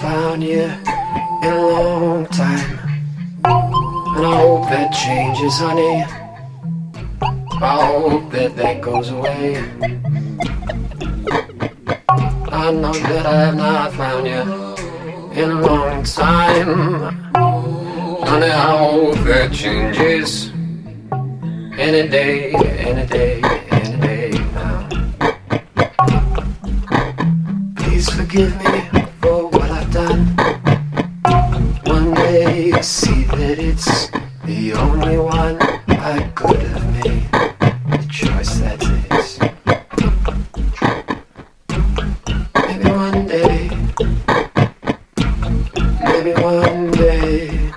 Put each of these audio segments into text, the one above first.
found you in a long time. And I hope that changes, honey. I hope that that goes away. I know that I have not found you in a long time. Honey, I hope that changes any day, any day, any day now. Please forgive me that it's the only one I could have made. The choice that is. Maybe one day. Maybe one day.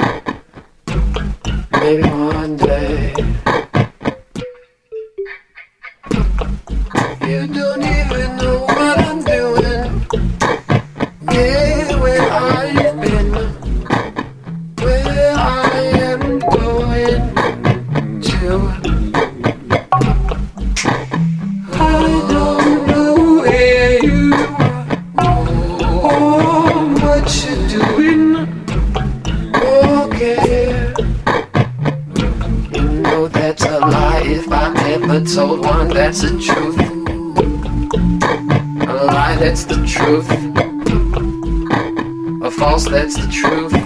Maybe one day. You don't even know I've told one that's the truth. A lie that's the truth. A false that's the truth.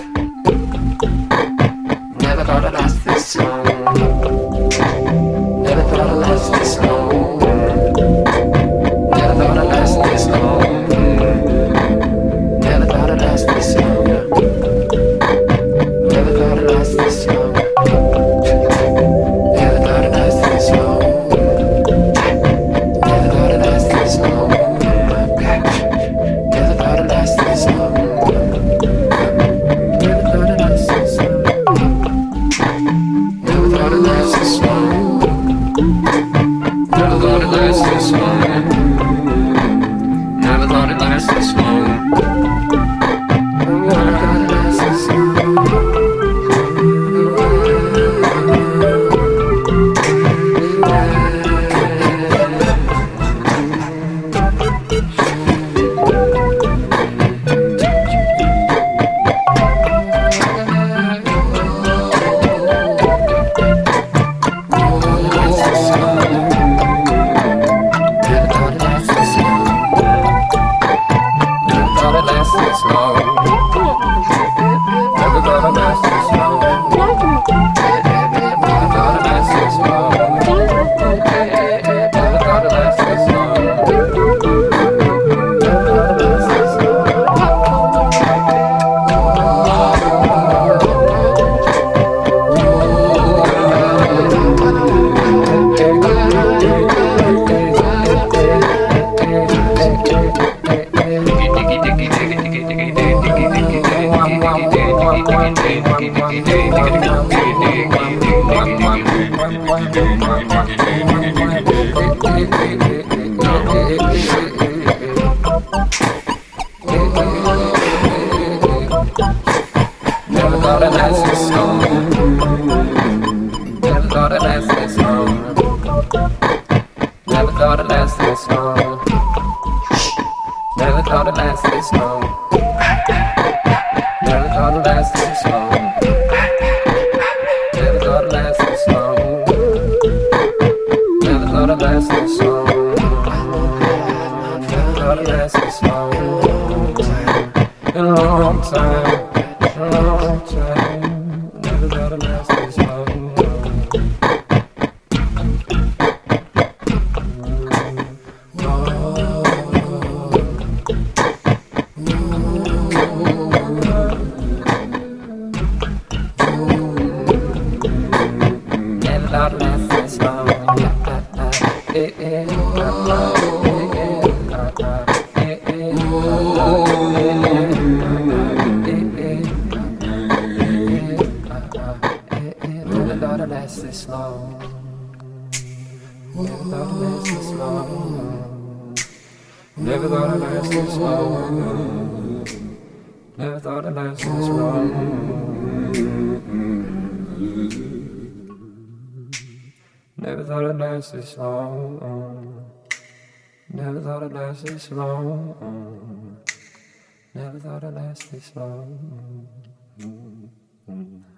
Thought I'd last this long. Never thought I'd last this long. best of Never thought I'd last this long. Never thought I'd last this long. Never thought I'd last this long. Never thought I'd last this long. Never